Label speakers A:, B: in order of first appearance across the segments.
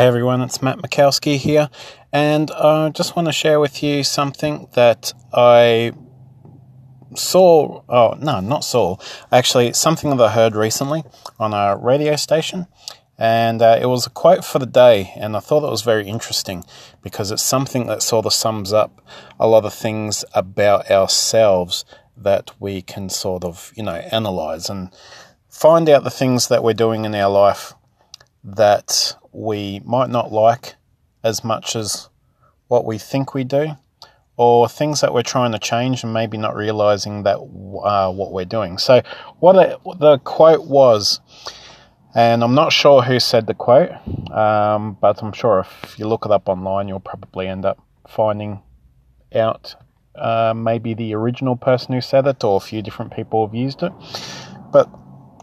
A: Hey everyone, it's Matt Mikowski here, and I just want to share with you something that I saw. Oh, no, not saw. Actually, something that I heard recently on a radio station, and uh, it was a quote for the day, and I thought it was very interesting because it's something that sort of sums up a lot of things about ourselves that we can sort of, you know, analyze and find out the things that we're doing in our life that we might not like as much as what we think we do, or things that we're trying to change and maybe not realizing that uh, what we're doing. So, what the quote was, and I'm not sure who said the quote, um, but I'm sure if you look it up online, you'll probably end up finding out uh, maybe the original person who said it, or a few different people have used it. But,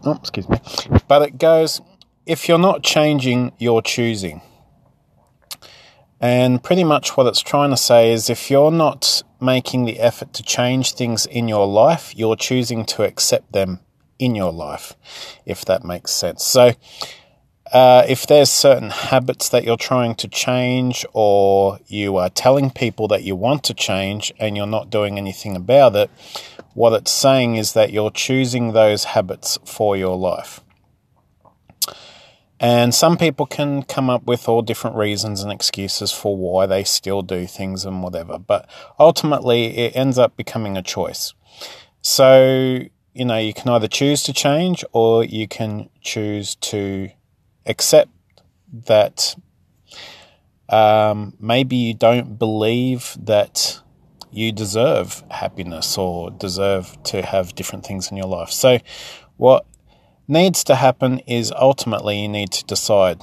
A: oh, excuse me. But it goes, if you're not changing, you're choosing. And pretty much what it's trying to say is if you're not making the effort to change things in your life, you're choosing to accept them in your life, if that makes sense. So, uh, if there's certain habits that you're trying to change, or you are telling people that you want to change and you're not doing anything about it, what it's saying is that you're choosing those habits for your life. And some people can come up with all different reasons and excuses for why they still do things and whatever. But ultimately, it ends up becoming a choice. So, you know, you can either choose to change or you can choose to accept that um, maybe you don't believe that you deserve happiness or deserve to have different things in your life. So, what needs to happen is ultimately you need to decide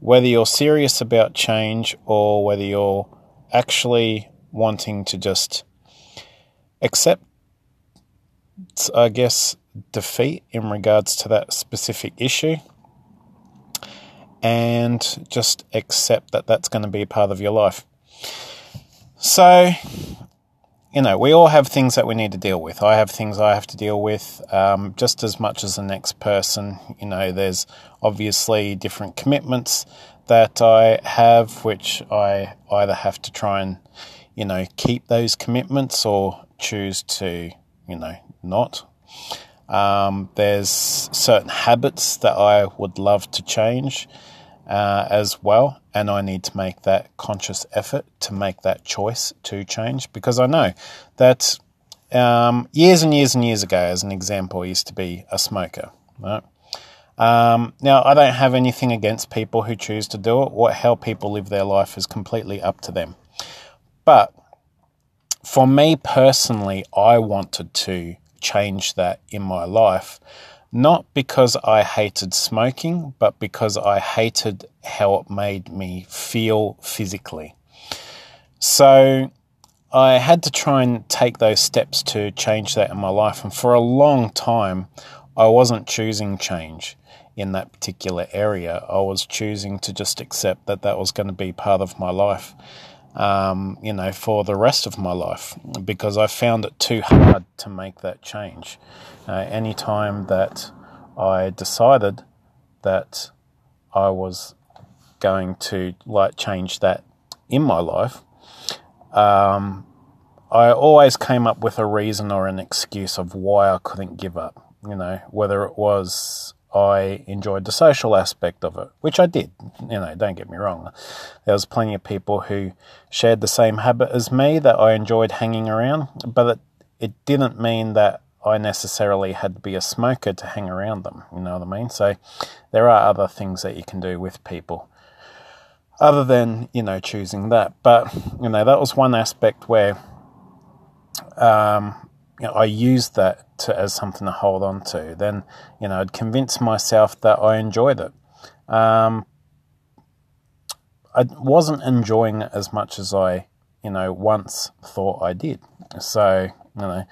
A: whether you're serious about change or whether you're actually wanting to just accept, I guess, defeat in regards to that specific issue and just accept that that's going to be a part of your life. So, you know, we all have things that we need to deal with. I have things I have to deal with um, just as much as the next person. You know, there's obviously different commitments that I have, which I either have to try and, you know, keep those commitments or choose to, you know, not. Um, there's certain habits that I would love to change uh, as well. And I need to make that conscious effort to make that choice to change because I know that um, years and years and years ago, as an example, I used to be a smoker. Right? Um, now, I don't have anything against people who choose to do it. What how people live their life is completely up to them. But for me personally, I wanted to change that in my life not because I hated smoking, but because I hated how it made me feel physically. So I had to try and take those steps to change that in my life. And for a long time, I wasn't choosing change in that particular area. I was choosing to just accept that that was going to be part of my life, um, you know, for the rest of my life because I found it too hard to make that change. Uh, anytime that I decided that I was going to like change that in my life, um, I always came up with a reason or an excuse of why I couldn't give up. You know, whether it was I enjoyed the social aspect of it, which I did. You know, don't get me wrong. There was plenty of people who shared the same habit as me that I enjoyed hanging around, but it, it didn't mean that I necessarily had to be a smoker to hang around them. You know what I mean? So there are other things that you can do with people other than, you know, choosing that. But, you know, that was one aspect where um, you know, I used that to, as something to hold on to. Then, you know, I'd convince myself that I enjoyed it. Um, I wasn't enjoying it as much as I, you know, once thought I did. So, you know,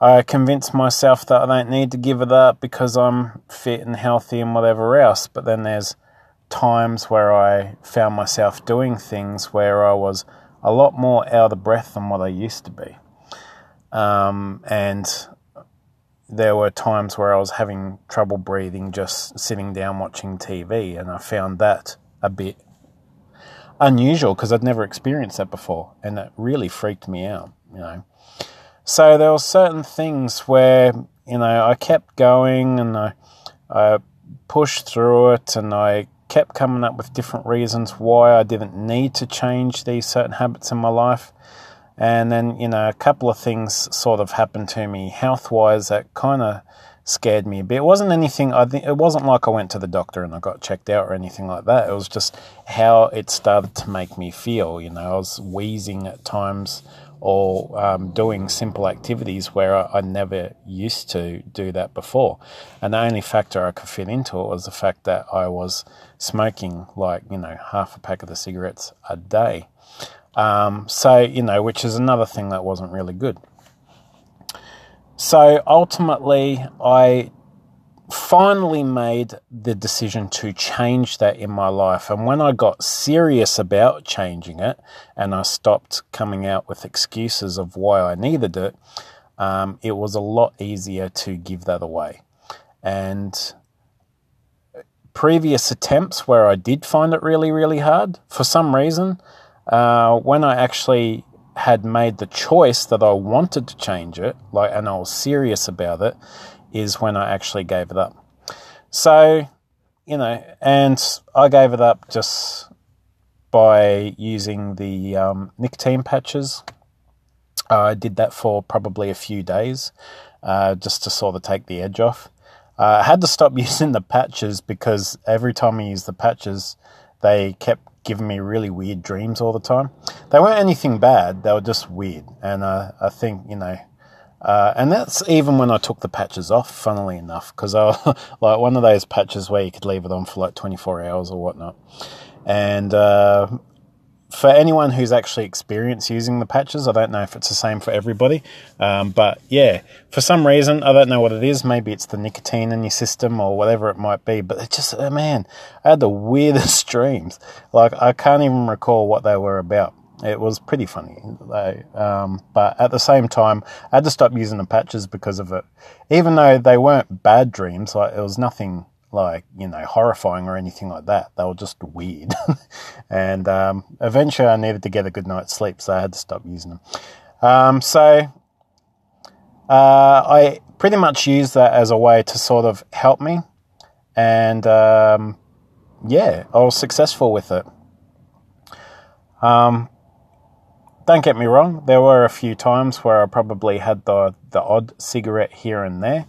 A: I convinced myself that I don't need to give it up because I'm fit and healthy and whatever else. But then there's times where I found myself doing things where I was a lot more out of breath than what I used to be. Um, and there were times where I was having trouble breathing just sitting down watching TV, and I found that a bit unusual because I'd never experienced that before, and that really freaked me out. You know, so there were certain things where you know I kept going and I, I pushed through it, and I kept coming up with different reasons why I didn't need to change these certain habits in my life. And then, you know, a couple of things sort of happened to me health wise that kind of scared me a bit. It wasn't anything, I think, it wasn't like I went to the doctor and I got checked out or anything like that. It was just how it started to make me feel. You know, I was wheezing at times or um, doing simple activities where I, I, never used to do that before. And the only factor I could fit into it was the fact that I was smoking like, you know, half a pack of the cigarettes a day. Um, so, you know, which is another thing that wasn't really good. So ultimately, I finally made the decision to change that in my life. And when I got serious about changing it and I stopped coming out with excuses of why I needed it, um, it was a lot easier to give that away. And previous attempts where I did find it really, really hard, for some reason, uh, when I actually had made the choice that I wanted to change it, like, and I was serious about it, is when I actually gave it up. So, you know, and I gave it up just by using the um, nicotine patches. Uh, I did that for probably a few days uh, just to sort of take the edge off. Uh, I had to stop using the patches because every time I used the patches, they kept giving me really weird dreams all the time. They weren't anything bad, they were just weird. And uh, I think, you know, uh, and that's even when I took the patches off, funnily enough, because I like one of those patches where you could leave it on for like 24 hours or whatnot. And uh, for anyone who's actually experienced using the patches, I don't know if it's the same for everybody, um, but yeah, for some reason, I don't know what it is. Maybe it's the nicotine in your system or whatever it might be, but it just, oh man, I had the weirdest dreams. Like, I can't even recall what they were about. It was pretty funny, um, but at the same time, I had to stop using the patches because of it. Even though they weren't bad dreams, like it was nothing like you know horrifying or anything like that. They were just weird, and um, eventually I needed to get a good night's sleep, so I had to stop using them. Um, so uh, I pretty much used that as a way to sort of help me, and um, yeah, I was successful with it. Um, don't get me wrong, there were a few times where I probably had the, the odd cigarette here and there,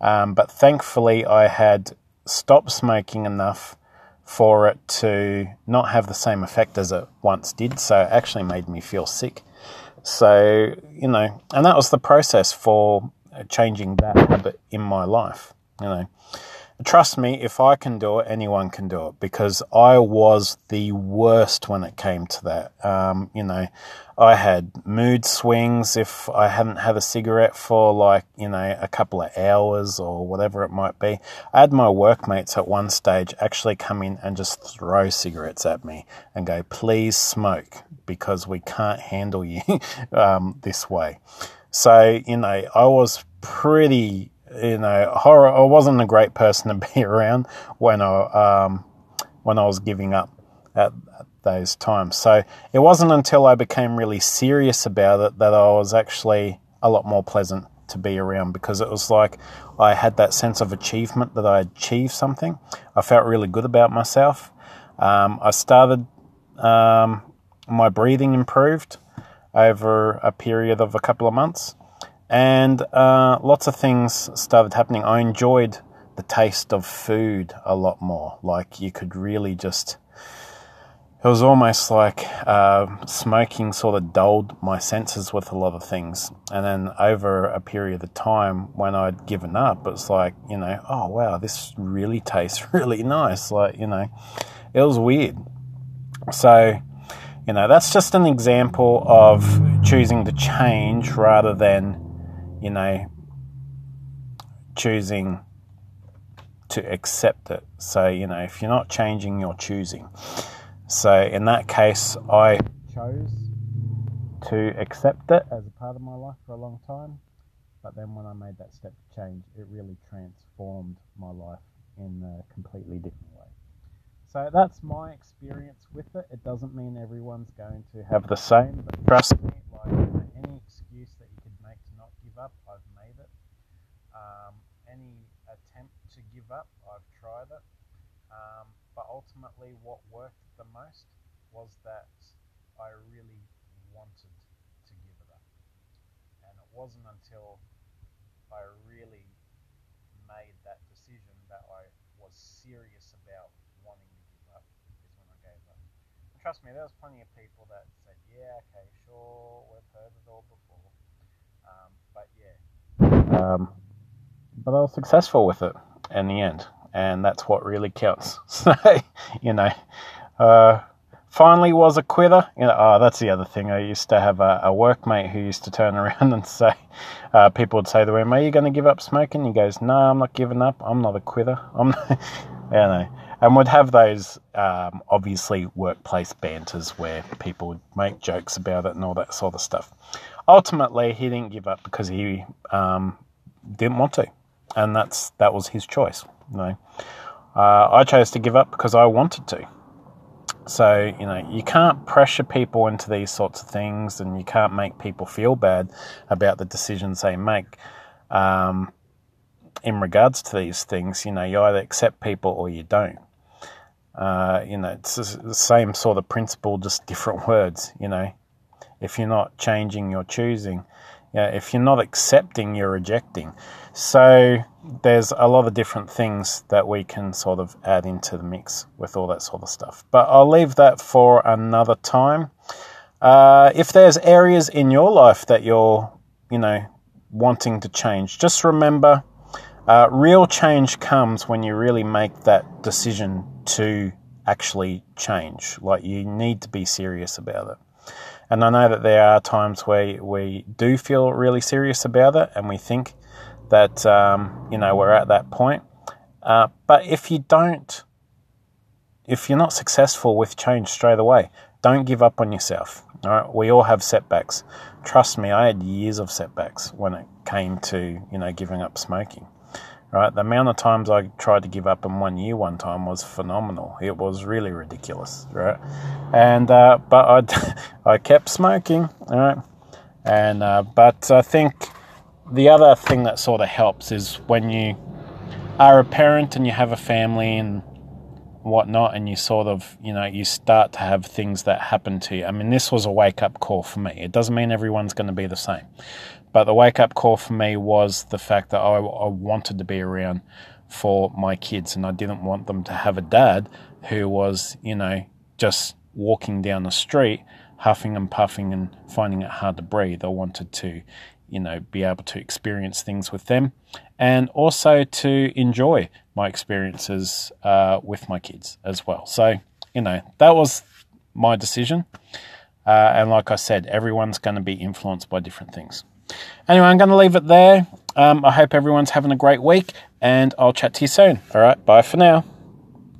A: um, but thankfully I had stopped smoking enough for it to not have the same effect as it once did, so it actually made me feel sick. So, you know, and that was the process for changing that habit in my life, you know. Trust me, if I can do it, anyone can do it because I was the worst when it came to that. Um, you know, I had mood swings if I hadn't had a cigarette for like, you know, a couple of hours or whatever it might be. I had my workmates at one stage actually come in and just throw cigarettes at me and go, please smoke because we can't handle you um, this way. So, you know, I was pretty you know, horror. I wasn't a great person to be around when I um, when I was giving up at, those times. So it wasn't until I became really serious about it that I was actually a lot more pleasant to be around because it was like I had that sense of achievement that I achieved something. I felt really good about myself. Um, I started um, my breathing improved over a period of a couple of months and uh, lots of things started happening. I enjoyed the taste of food a lot more. Like you could really just. It was almost like uh, smoking sort of dulled my senses with a lot of things. And then over a period of time when I'd given up, it's like, you know, oh wow, this really tastes really nice. Like, you know, it was weird. So, you know, that's just an example of choosing to change rather than you know, choosing to accept it. So, you know, if you're not changing, you're choosing. So, in that case, I chose to accept it as a part of my life for a long time. But then when I made that step to change, it really transformed my life in a completely different way. So that's my experience with it. It doesn't mean everyone's going to have the same, but trust me, like any excuse that you could make to not give up, I've made it. Um, any attempt to give up, I've tried it. Um, but ultimately, what worked the most was that I really wanted to give it up. And it wasn't until I really made that decision that I was serious about wanting to give up is when I gave up. And trust me, there was plenty of people that said, yeah, okay, sure, we've heard it all before. Um, but yeah. Um, but I was successful with it in the end. And that's what really counts. So, you know, uh, finally was a quitter. You know, oh, that's the other thing. I used to have a, a workmate who used to turn around and say, uh, people would say to him, "Are you going to give up smoking?" He goes, "No, I'm not giving up. I'm not a quitter. I'm, not, you know." And would have those um, obviously workplace banters where people would make jokes about it and all that sort of stuff. Ultimately, he didn't give up because he um, didn't want to, and that's that was his choice. You know, uh, I chose to give up because I wanted to. So, you know, you can't pressure people into these sorts of things and you can't make people feel bad about the decisions they make um, in regards to these things. You know, you either accept people or you don't. Uh, you know, it's the same sort of principle, just different words. You know, if you're not changing, you're choosing. Know, if you're not accepting, you're rejecting. So there's a lot of different things that we can sort of add into the mix with all that sort of stuff. But I'll leave that for another time. Uh, if there's areas in your life that you're, you know, wanting to change, just remember uh, real change comes when you really make that decision to actually change. Like you need to be serious about it. And I know that there are times where we do feel really serious about it and we think, that um, you know we're at that point. Uh, but if you don't, if you're not successful with change straight away, don't give up on yourself. All right, we all have setbacks. Trust me, I had years of setbacks when it came to you know giving up smoking. Right, the amount of times I tried to give up in one year one time was phenomenal. It was really ridiculous, right? And uh, but I I kept smoking, all right, and uh, but I think the other thing that sort of helps is when you are a parent and you have a family and whatnot, and you sort of, you know, you start to have things that happen to you. I mean, this was a wake up call for me. It doesn't mean everyone's going to be the same. But the wake up call for me was the fact that I, I wanted to be around for my kids and I didn't want them to have a dad who was, you know, just walking down the street, huffing and puffing and finding it hard to breathe. I wanted to, you know, be able to experience things with them and also to enjoy my experiences uh, with my kids as well. So, you know, that was my decision. Uh, and like I said, everyone's going to be influenced by different things. Anyway, I'm going to leave it there. Um, I hope everyone's having a great week and I'll chat to you soon. All right, bye for now.